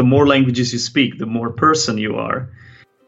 the more languages you speak, the more person you are.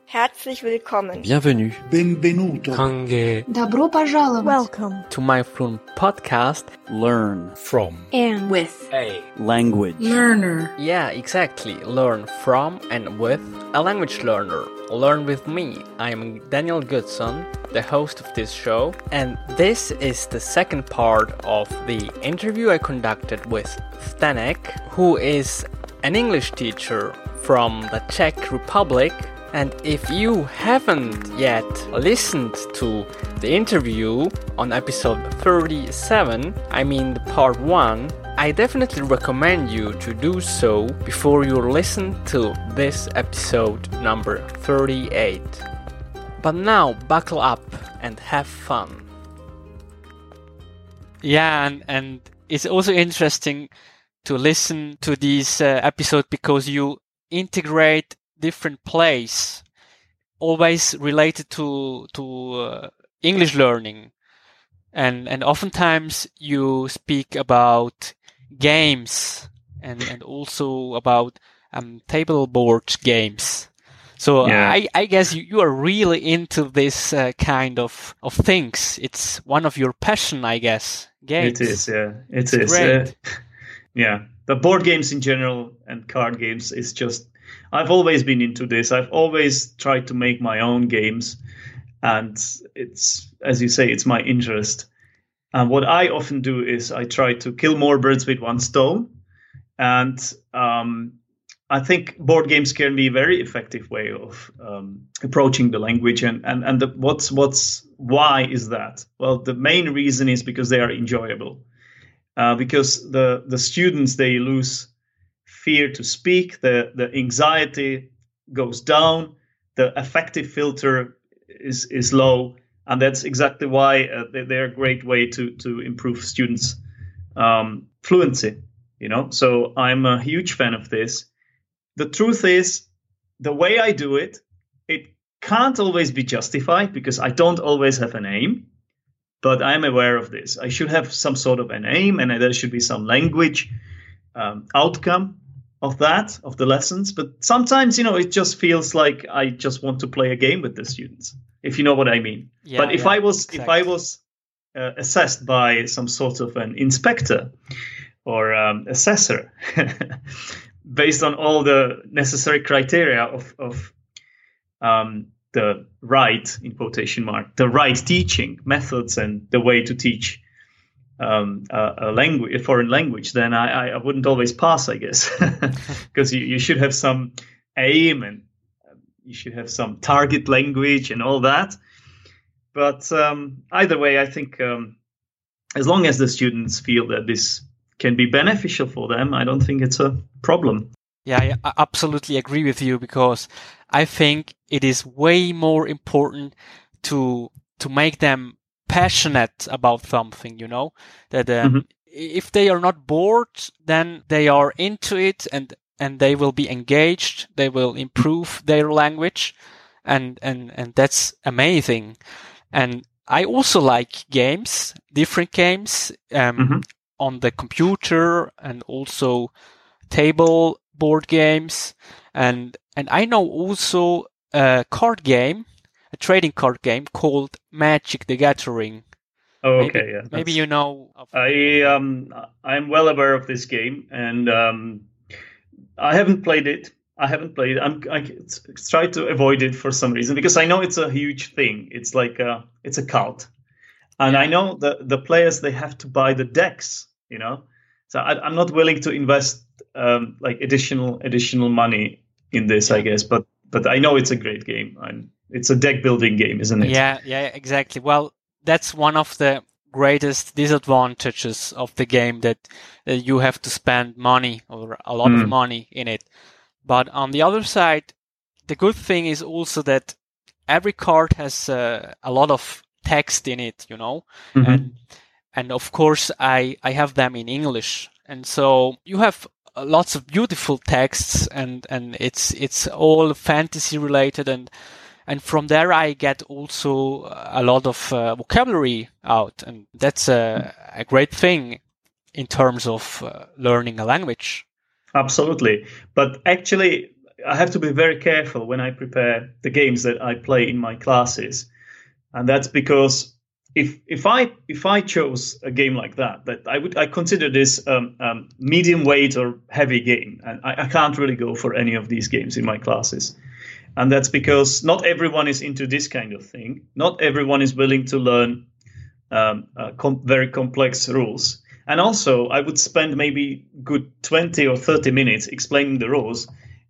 Herzlich willkommen. Bienvenue. Benvenuto. Kange. Добро пожаловать. Welcome to my fluent podcast. Learn from and with a language learner. Yeah, exactly. Learn from and with a language learner. Learn with me. I'm Daniel Goodson, the host of this show, and this is the second part of the interview I conducted with Zdenek, who is an English teacher from the Czech Republic. And if you haven't yet listened to the interview on episode 37, I mean the part 1, I definitely recommend you to do so before you listen to this episode number 38. But now buckle up and have fun. Yeah, and, and it's also interesting to listen to this uh, episodes because you integrate different plays, always related to to uh, English learning, and and oftentimes you speak about games and and also about um, table board games. So Yeah. I, I guess you, you are really into this uh, kind of, of things. It's one of your passion, I guess. Games. It is, yeah. It It's is. great. Yeah. The board games in general and card games is just. I've always been into this. I've always tried to make my own games, and it's as you say, it's my interest. And what I often do is I try to kill more birds with one stone, and um, I think board games can be a very effective way of um, approaching the language. And and and the, what's what's why is that? Well, the main reason is because they are enjoyable. Uh, because the the students they lose fear to speak, the the anxiety goes down, the affective filter is is low, and that's exactly why uh, they, they're a great way to to improve students' um, fluency. You know, so I'm a huge fan of this. The truth is, the way I do it, it can't always be justified because I don't always have an aim but I'm aware of this. I should have some sort of an aim, and there should be some language um, outcome of that of the lessons. But sometimes, you know, it just feels like I just want to play a game with the students, if you know what I mean. Yeah, but if yeah, I was if I was uh, assessed by some sort of an inspector or um, assessor, based on all the necessary criteria of of um, the right in quotation mark the right teaching methods and the way to teach um, a, a language a foreign language then I, I, wouldn't always pass I guess. Because you, you should have some aim and um, you should have some target language and all that. But um, either way I think um, as long as the students feel that this can be beneficial for them I don't think it's a problem Yeah, I absolutely agree with you because I think it is way more important to to make them passionate about something. You know that um, Mhm. if they are not bored, then they are into it and and they will be engaged. They will improve their language, and and and that's amazing. And I also like games, different games um, Mhm. on the computer and also table board games and and I know also a card game, a trading card game called Magic the Gathering. oh, Maybe, okay yeah maybe you know. Of, I um I'm well aware of this game, and um, I haven't played it. I haven't played it. I'm I try to avoid it for some reason because I know it's a huge thing. It's like a it's a cult, and I know the the players they have to buy the decks. You know, so I, I'm not willing to invest um, like additional additional money in this. I guess, but but I know it's a great game. and it's a deck building game, isn't it? yeah, yeah, exactly. Well, that's one of the greatest disadvantages of the game that, that you have to spend money or a lot of Mm. money in it. But on the other side, the good thing is also that every card has uh, a lot of text in it, you know, Mhm. and and of course I I have them in English, and so you have uh, lots of beautiful texts, and and it's it's all fantasy related, and and from there I get also a lot of uh, vocabulary out, and that's a a great thing in terms of uh, learning a language. Absolutely. But actually, I have to be very careful when I prepare the games that I play in my classes. And that's because if if I if I chose a game like that, that I would I consider this um, um, medium weight or heavy game, and I, I can't really go for any of these games in my classes, and that's because not everyone is into this kind of thing. Not everyone is willing to learn um, uh, com- very complex rules, and also I would spend maybe good twenty or thirty minutes explaining the rules,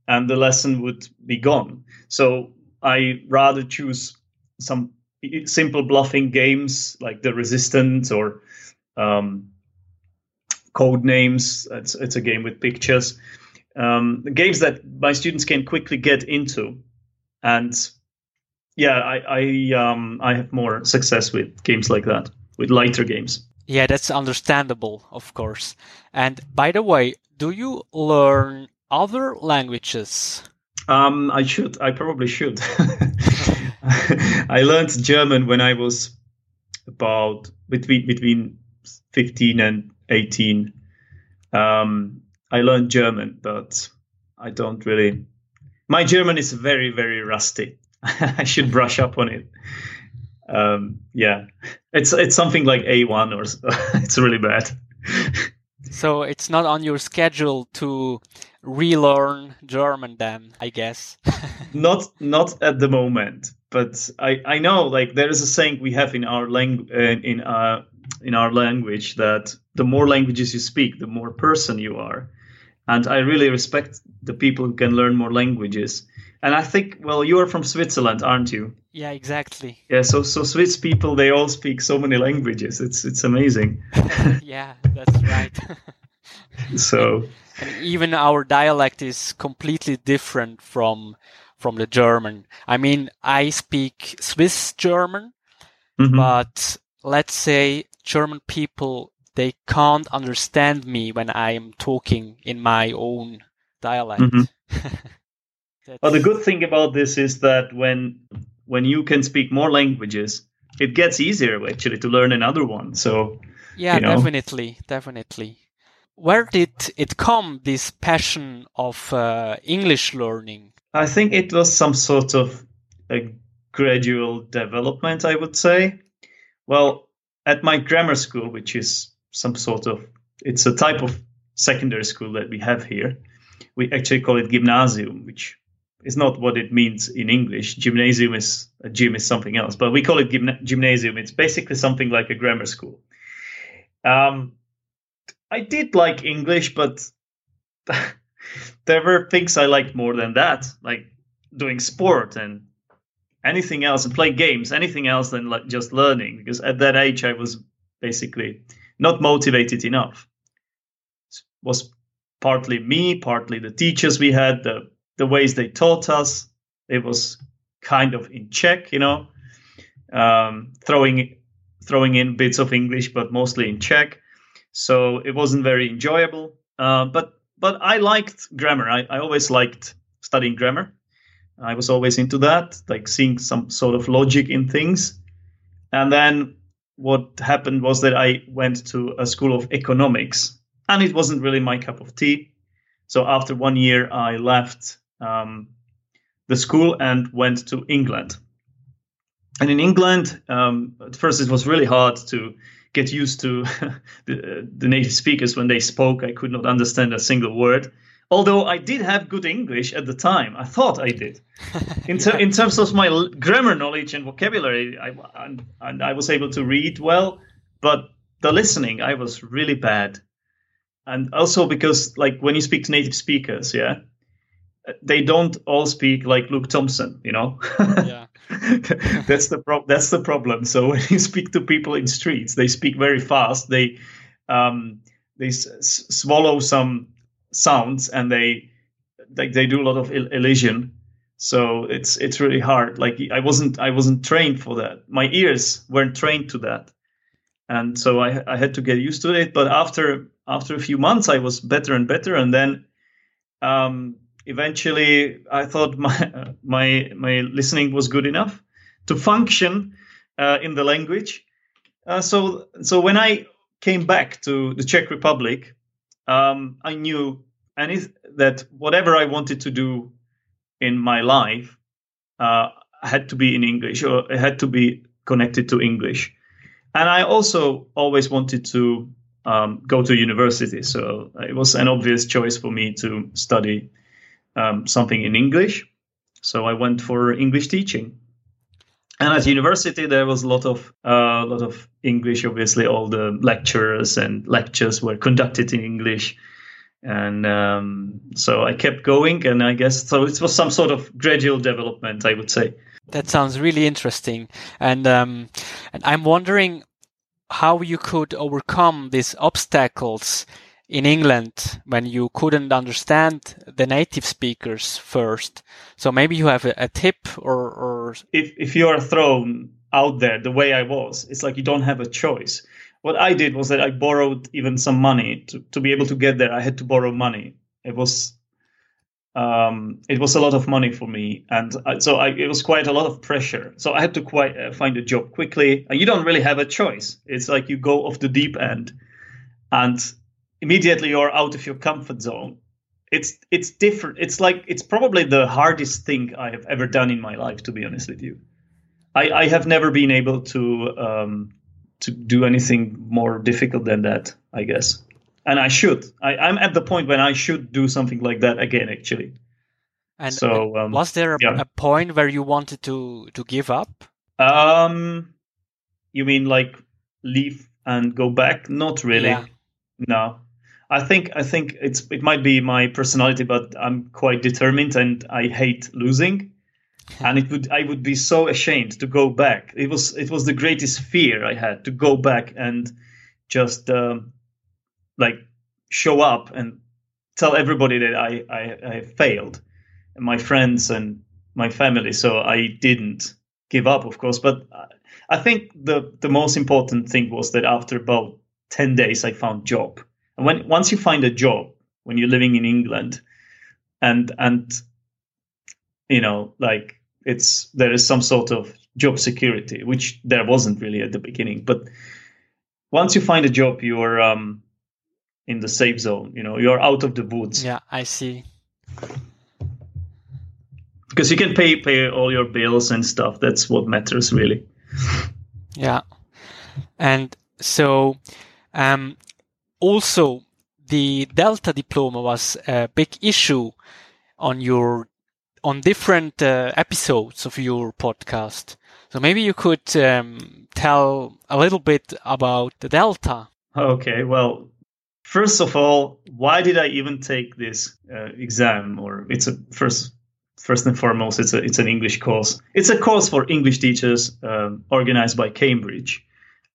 and the lesson would be gone. So I rather choose some simple bluffing games like the Resistance or um, Code Names. It's, it's a game with pictures. Um, games that my students can quickly get into, and yeah, I I um, I have more success with games like that, with lighter games. Yeah, that's understandable, of course. And by the way, do you learn other languages? Um, I should. I probably should. I learned German when I was about between between fifteen and eighteen. Um, I learned German, but I don't really. My German is very very rusty. I should brush up on it. Um, yeah, it's it's something like A one or it's really bad. so it's not on your schedule to relearn German then, I guess. not not at the moment, but I I know like there is a saying we have in our language uh, in uh in our language that the more languages you speak, the more person you are. And I really respect the people who can learn more languages. And I think, well, you are from Switzerland, aren't you? Yeah, exactly. Yeah, so so Swiss people they all speak so many languages. It's it's amazing. yeah, that's right. so and even our dialect is completely different from from the German. I mean, I speak Swiss German, mm-hmm. but let's say German people they can't understand me when I am talking in my own dialect. Mm-hmm. well, the good thing about this is that when when you can speak more languages, it gets easier actually to learn another one. So yeah, you know. definitely, definitely where did it come this passion of uh, english learning? I think it was some sort of a gradual development i would say. Well at my grammar school which is some sort of it's a type of secondary school that we have here we actually call it gymnasium which is not what it means in english. Gymnasium is a gym is something else but we call it gymnasium. It's basically something like a grammar school. Um, I did like English, but there were things I liked more than that, like doing sport and anything else and play games, anything else than like just learning. Because at that age, I was basically not motivated enough. It was partly me, partly the teachers we had, the the ways they taught us. It was kind of in Czech, you know, um, throwing throwing in bits of English, but mostly in Czech so it wasn't very enjoyable. Uh, but but I liked grammar. I, I always liked studying grammar. I was always into that, like seeing some sort of logic in things. And then what happened was that I went to a school of economics, and it wasn't really my cup of tea. So after one year, I left um, the school and went to England. And in England, um, at first it was really hard to get used to the, the native speakers when they spoke. I could not understand a single word. Although I did have good English at the time, I thought I did. In, ter- in terms of my grammar knowledge and vocabulary, I, and, and I was able to read well, but the listening, I was really bad. And also because, like, when you speak to native speakers, yeah, uh, they don't all speak like Luke Thompson, you know. yeah. that's the That's the problem. So when you speak to people in streets, they speak very fast. They um, they s- swallow some sounds and they they, they do a lot of elision. So it's it's really hard. Like I wasn't I wasn't trained for that. My ears weren't trained to that, and so I I had to get used to it. But after after a few months, I was better and better, and then. Um, eventually I thought my my my listening was good enough to function uh, in the language. Uh, so so when I came back to the Czech Republic, um, I knew and that whatever I wanted to do in my life uh, had to be in English or it had to be connected to English. And I also always wanted to um, go to university, so it was an obvious choice for me to study um, something in English. So I went for English teaching. And at university, there was a lot of a uh, lot of English. Obviously, all the lectures and lectures were conducted in English, and um, so I kept going. And I guess so. It was some sort of gradual development, I would say. That sounds really interesting, and um, and I'm wondering how you could overcome these obstacles in England when you couldn't understand the native speakers first. So maybe you have a, a tip or, or if if you are thrown out there the way I was, it's like you don't have a choice. What I did was that I borrowed even some money to, to be able to get there. I had to borrow money. It was um, it was a lot of money for me, and I, so I, it was quite a lot of pressure. So I had to quite uh, find a job quickly. And you don't really have a choice. It's like you go off the deep end, and immediately you're out of your comfort zone. It's it's different. It's like it's probably the hardest thing i have ever done in my life to be honest with you. I i have never been able to um to do anything more difficult than that i guess. And i should. I, i'm at the point when i should do something like that again actually. And so um, was there a, yeah. a point where you wanted to to give up? Um you mean like leave and go back? Not really. Yeah. no I think I think it's it might be my personality, but I'm quite determined and I hate losing. and it would I would be so ashamed to go back. It was it was the greatest fear I had to go back and just um, like show up and tell everybody that I, I, I failed, my friends and my family. So I didn't give up, of course. But I think the the most important thing was that after about ten days, I found job and when once you find a job when you're living in England, and and you know like it's there is some sort of job security, which there wasn't really at the beginning. But once you find a job, you're um, in the safe zone. You know, you're out of the woods. Yeah, I see. Because you can pay pay all your bills and stuff. That's what matters, really. Yeah, and so um, also the Delta diploma was a big issue on your on different uh, episodes of your podcast. So maybe you could um, tell a little bit about the Delta. Okay, well, first of all, why did I even take this uh, exam? Or it's a first first and foremost, it's a it's an English course. It's a course for English teachers um, organized by Cambridge,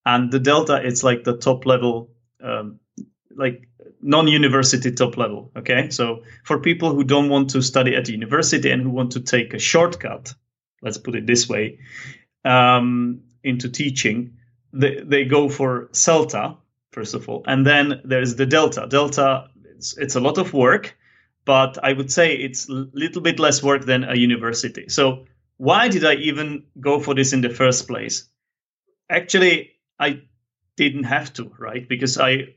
and the Delta it's like the top level um, like non-university top level okay? So for people who don't want to study at university and who want to take a shortcut let's put it this way um, into teaching they, they go for celta first of all and then there's the delta. Delta it's, it's a lot of work but i would say it's a little bit less work than a university. So why did i even go for this in the first place? Actually i didn't have to right? Because i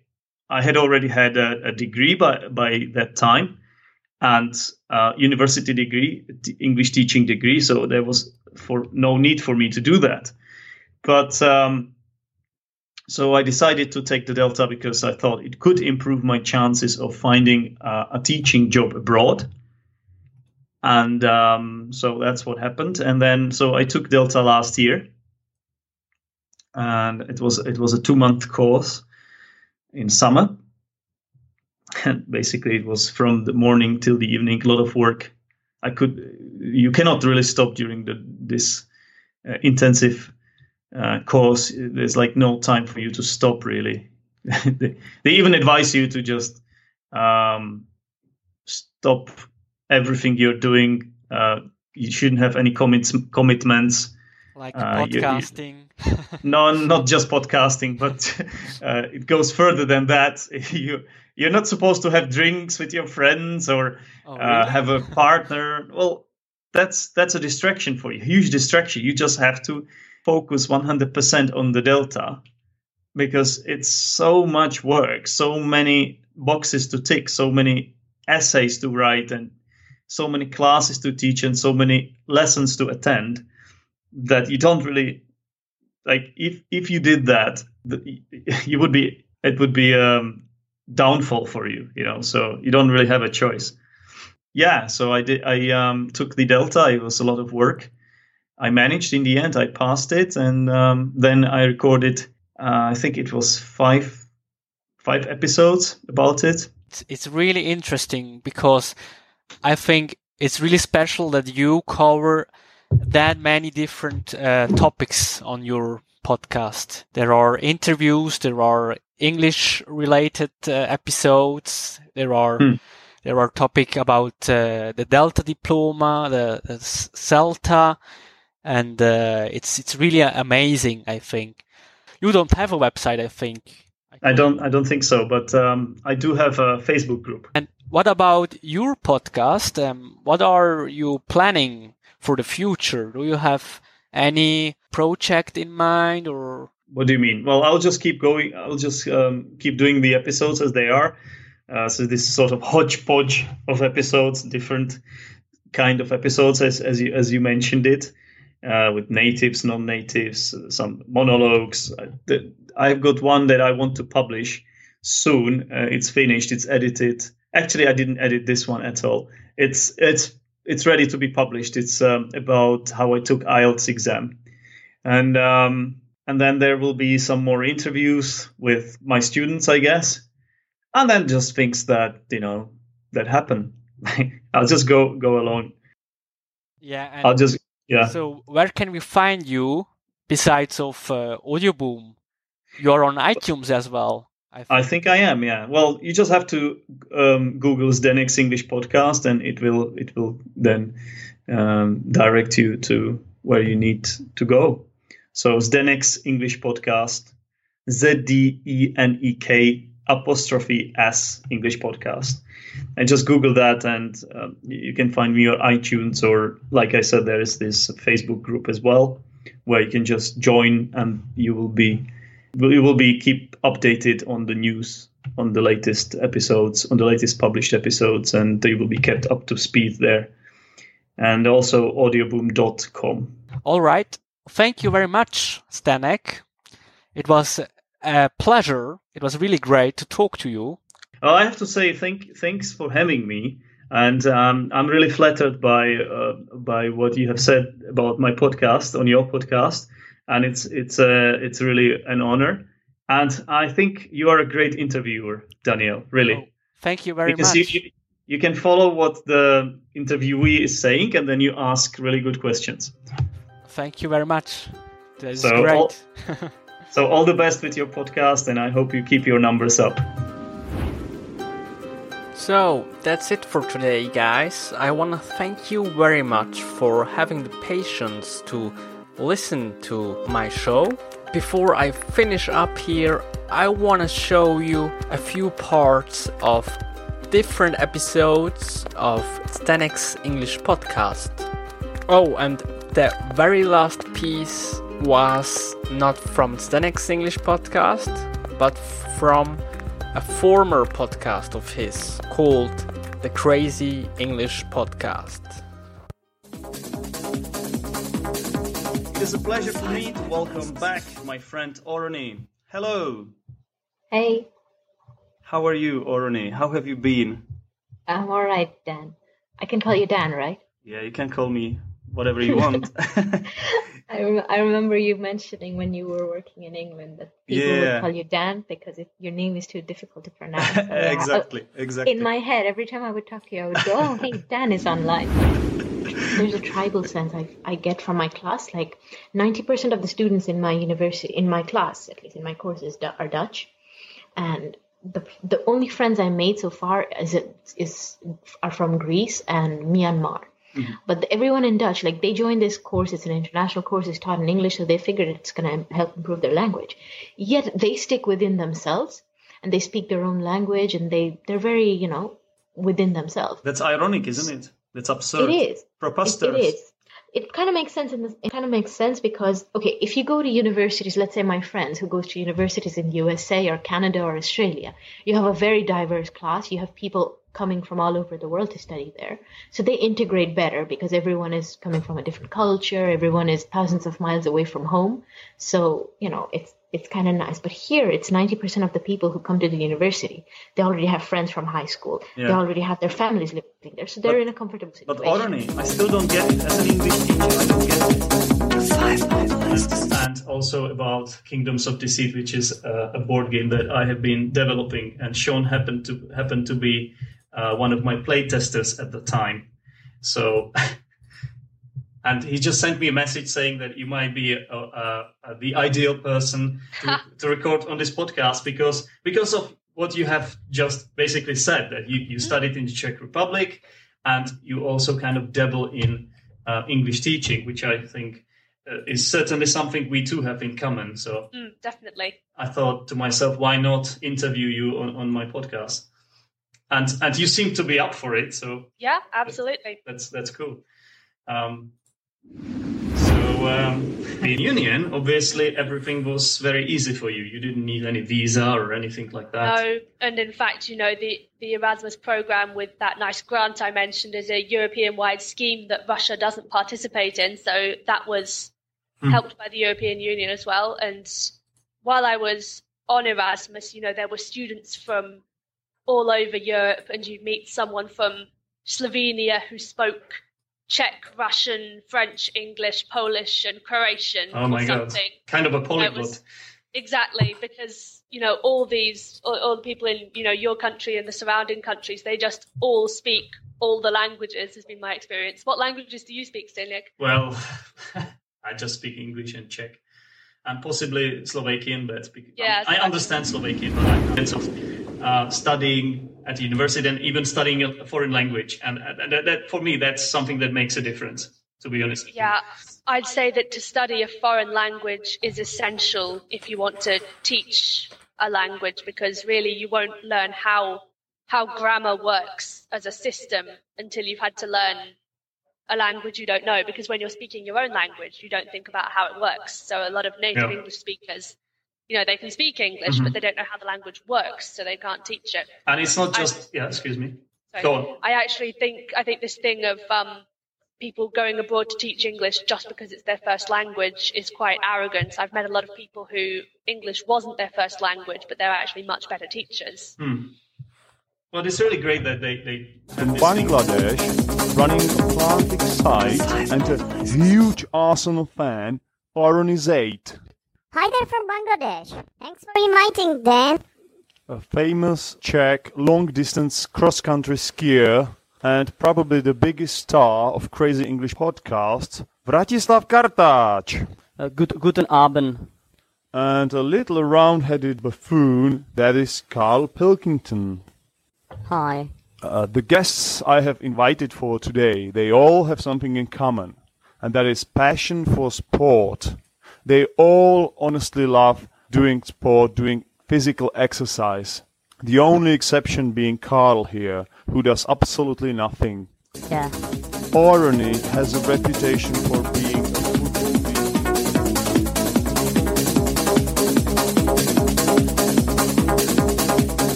I had already had a, a degree by, by that time and uh, university degree, English teaching degree. So there was for no need for me to do that. But um, so I decided to take the Delta because I thought it could improve my chances of finding uh, a teaching job abroad. And um, so that's what happened. And then so I took Delta last year, and it was it was a two month course in summer. And basically, it was from the morning till the evening, a lot of work. I could, you cannot really stop during the, this uh, intensive uh, course. There's like no time for you to stop, really. they, they, even advise you to just um, stop everything you're doing. Uh, you shouldn't have any commits, commitments. Like uh, podcasting. You, no, not just podcasting, but uh, it goes further than that. you you're not supposed to have drinks with your friends or oh, uh, really? uh, have a partner. Well, that's that's a distraction for you, huge distraction. You just have to focus 100% on the delta because it's so much work, so many boxes to tick, so many essays to write and so many classes to teach and so many lessons to attend that you don't really like if if you did that you would be it would be um downfall for you you know so you don't really have a choice. Yeah so i did i um took the delta. It was a lot of work. I managed in the end. I passed it and um, then i recorded uh, i think it was five five episodes about it. It's really interesting because i think it's really special that you cover that many different uh, topics on your podcast. There are interviews, there are English related uh, episodes, there are hmm. there are topic about uh, the Delta diploma, the, the CELTA, and uh, it's it's really amazing. I think you don't have a website. I think I don't. I don't think so. But um, I do have a Facebook group. And what about your podcast? Um, what are you planning for the future? Do you have any project in mind or? What do you mean? Well, I'll just keep going. I'll just um, keep doing the episodes as they are. Uh, so this sort of hodgepodge of episodes, different kind of episodes, as as you as you mentioned it, uh, with natives, non-natives, some monologues. Uh, I've got one that I want to publish soon. Uh, it's finished. It's edited. Actually, I didn't edit this one at all. It's it's it's ready to be published. It's um, about how I took IELTS exam, and um, and then there will be some more interviews with my students, I guess, and then just things that you know that happen. I'll just go go along. Yeah, I'll just yeah. So where can we find you besides of uh, Audioboom? You're on iTunes as well. I think. I think I am. Yeah. Well, you just have to um, Google Zdenek's English podcast, and it will it will then um, direct you to where you need to go. So Zdenek's English podcast, Z D E N E K apostrophe S English podcast, and just Google that, and um, you can find me on iTunes or, like I said, there is this Facebook group as well, where you can just join, and you will be you will be keep updated on the news on the latest episodes on the latest published episodes and they will be kept up to speed there. And also audioboom.com all right. Thank you very much Zdenek. It was a pleasure. It was really great to talk to you. Oh, i have to say thank thanks for having me. And um, I'm really flattered by uh, by what you have said about my podcast on your podcast and it's it's a it's really an honor. And I think you are a great interviewer, Daniel. Really. Oh, thank you very because much. You, you, can follow what the interviewee is saying, and then you ask really good questions. Thank you very much. That's so great. All, so all the best with your podcast, and I hope you keep your numbers up. So that's it for today, guys. I want to thank you very much for having the patience to listen to my show. Before I finish up here, I want to show you a few parts of different episodes of Zdenek's English podcast. Oh, and the very last piece was not from Zdenek's English podcast, but from a former podcast of his called The Crazy English Podcast. It is a pleasure for me to welcome back my friend Oroni. Hello. Hey. How are you, Oroni? How have you been? I'm all right, Dan. I can call you Dan, right? Yeah, you can call me whatever you want. I, rem- I remember you mentioning when you were working in England that people yeah. would call you Dan because if your name is too difficult to pronounce. Exactly, exactly. In my head, every time I would talk to you, I would go, "Oh, hey, Dan is online." there's a tribal sense I, I get from my class. Like 90% of the students in my university, in my class, at least in my courses, are Dutch. And the the only friends I made so far is is are from Greece and Myanmar. Mm-hmm. But everyone in Dutch, like they joined this course, it's an international course, it's taught in English, so they figured it's going to help improve their language. Yet they stick within themselves and they speak their own language and they, they're very, you know, within themselves. That's ironic, isn't it? It's absurd. It is. Preposterous. It, it is. It kind of makes sense in this, it kind of makes sense because okay, if you go to universities, let's say my friends who goes to universities in USA or Canada or Australia, you have a very diverse class. You have people coming from all over the world to study there. So they integrate better because everyone is coming from a different culture, everyone is thousands of miles away from home. So, you know, it's it's kind of nice. But here, it's 90% of the people who come to the university. They already have friends from high school. Yeah. They already have their families living there. So they're but, in a comfortable situation. But Orani, I still don't get it. As an English teacher, I don't get it. Five And also about Kingdoms of Deceit, which is uh, a board game that I have been developing. And Sean happened to happened to be uh, one of my playtesters at the time. So and he just sent me a message saying that you might be uh, uh, the ideal person to, to, record on this podcast because because of what you have just basically said that you, you mm-hmm. studied in the Czech Republic and you also kind of dabble in uh, English teaching, which I think uh, is certainly something we too have in common. So mm, definitely, I thought to myself, why not interview you on, on my podcast? And and you seem to be up for it. So yeah, absolutely. That's that's cool. Um, so um, in union, obviously, everything was very easy for you. You didn't need any visa or anything like that. No, and in fact, you know, the, the Erasmus program with that nice grant I mentioned is a European-wide scheme that Russia doesn't participate in. So that was hmm. helped by the European Union as well. And while I was on Erasmus, you know, there were students from all over Europe, and you'd meet someone from Slovenia who spoke Czech, Russian, French, English, Polish, and Croatian. Oh my god! Kind of a polyglot. Exactly, because you know all these, all, all, the people in you know your country and the surrounding countries, they just all speak all the languages. Has been my experience. What languages do you speak, Zdeněk? Well, I just speak English and Czech, and possibly Slovakian, but speak, yeah, I, I understand Slovakian, but I'm uh, studying at the university and even studying a foreign language. And, and that, that, for me, that's something that makes a difference, to be honest. Yeah, I'd say that to study a foreign language is essential if you want to teach a language because really you won't learn how how grammar works as a system until you've had to learn a language you don't know because when you're speaking your own language you don't think about how it works so a lot of native yeah. english speakers you know, they can speak English, mm-hmm. but they don't know how the language works, so they can't teach it. And it's not just, I, yeah, excuse me. Sorry, Go on. I actually think, I think this thing of um, people going abroad to teach English just because it's their first language is quite arrogant. I've met a lot of people who English wasn't their first language, but they're actually much better teachers. Hmm. Well, it's really great that they. they In Bangladesh, running a planting site and a huge Arsenal fan, Iron is eight. Hi there from Bangladesh. Thanks for inviting, Dan. A famous Czech long distance cross country skier and probably the biggest star of Crazy English podcasts, Vratislav Kartáč. Uh, good, guten Abend. And a little round headed buffoon, that is Carl Pilkington. Hi. Uh, the guests I have invited for today, they all have something in common, and that is passion for sport. They all honestly love doing sport, doing physical exercise. The only exception being Carl here, who does absolutely nothing. Yeah. Orani has a reputation for being